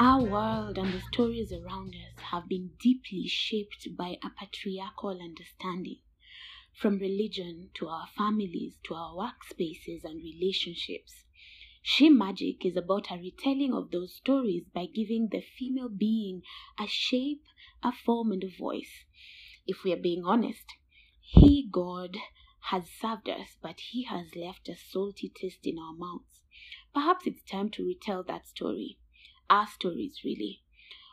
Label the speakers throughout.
Speaker 1: Our world and the stories around us have been deeply shaped by a patriarchal understanding. From religion to our families to our workspaces and relationships. She Magic is about a retelling of those stories by giving the female being a shape, a form, and a voice. If we are being honest, He, God, has served us, but He has left a salty taste in our mouths. Perhaps it's time to retell that story. Our stories, really.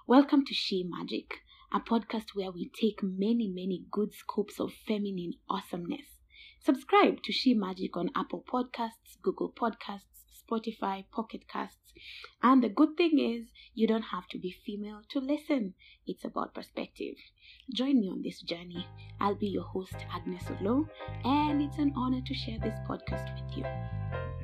Speaker 1: Welcome to She Magic, a podcast where we take many, many good scopes of feminine awesomeness. Subscribe to She Magic on Apple Podcasts, Google Podcasts, Spotify, Pocket Casts. And the good thing is, you don't have to be female to listen. It's about perspective. Join me on this journey. I'll be your host, Agnes Olo, and it's an honor to share this podcast with you.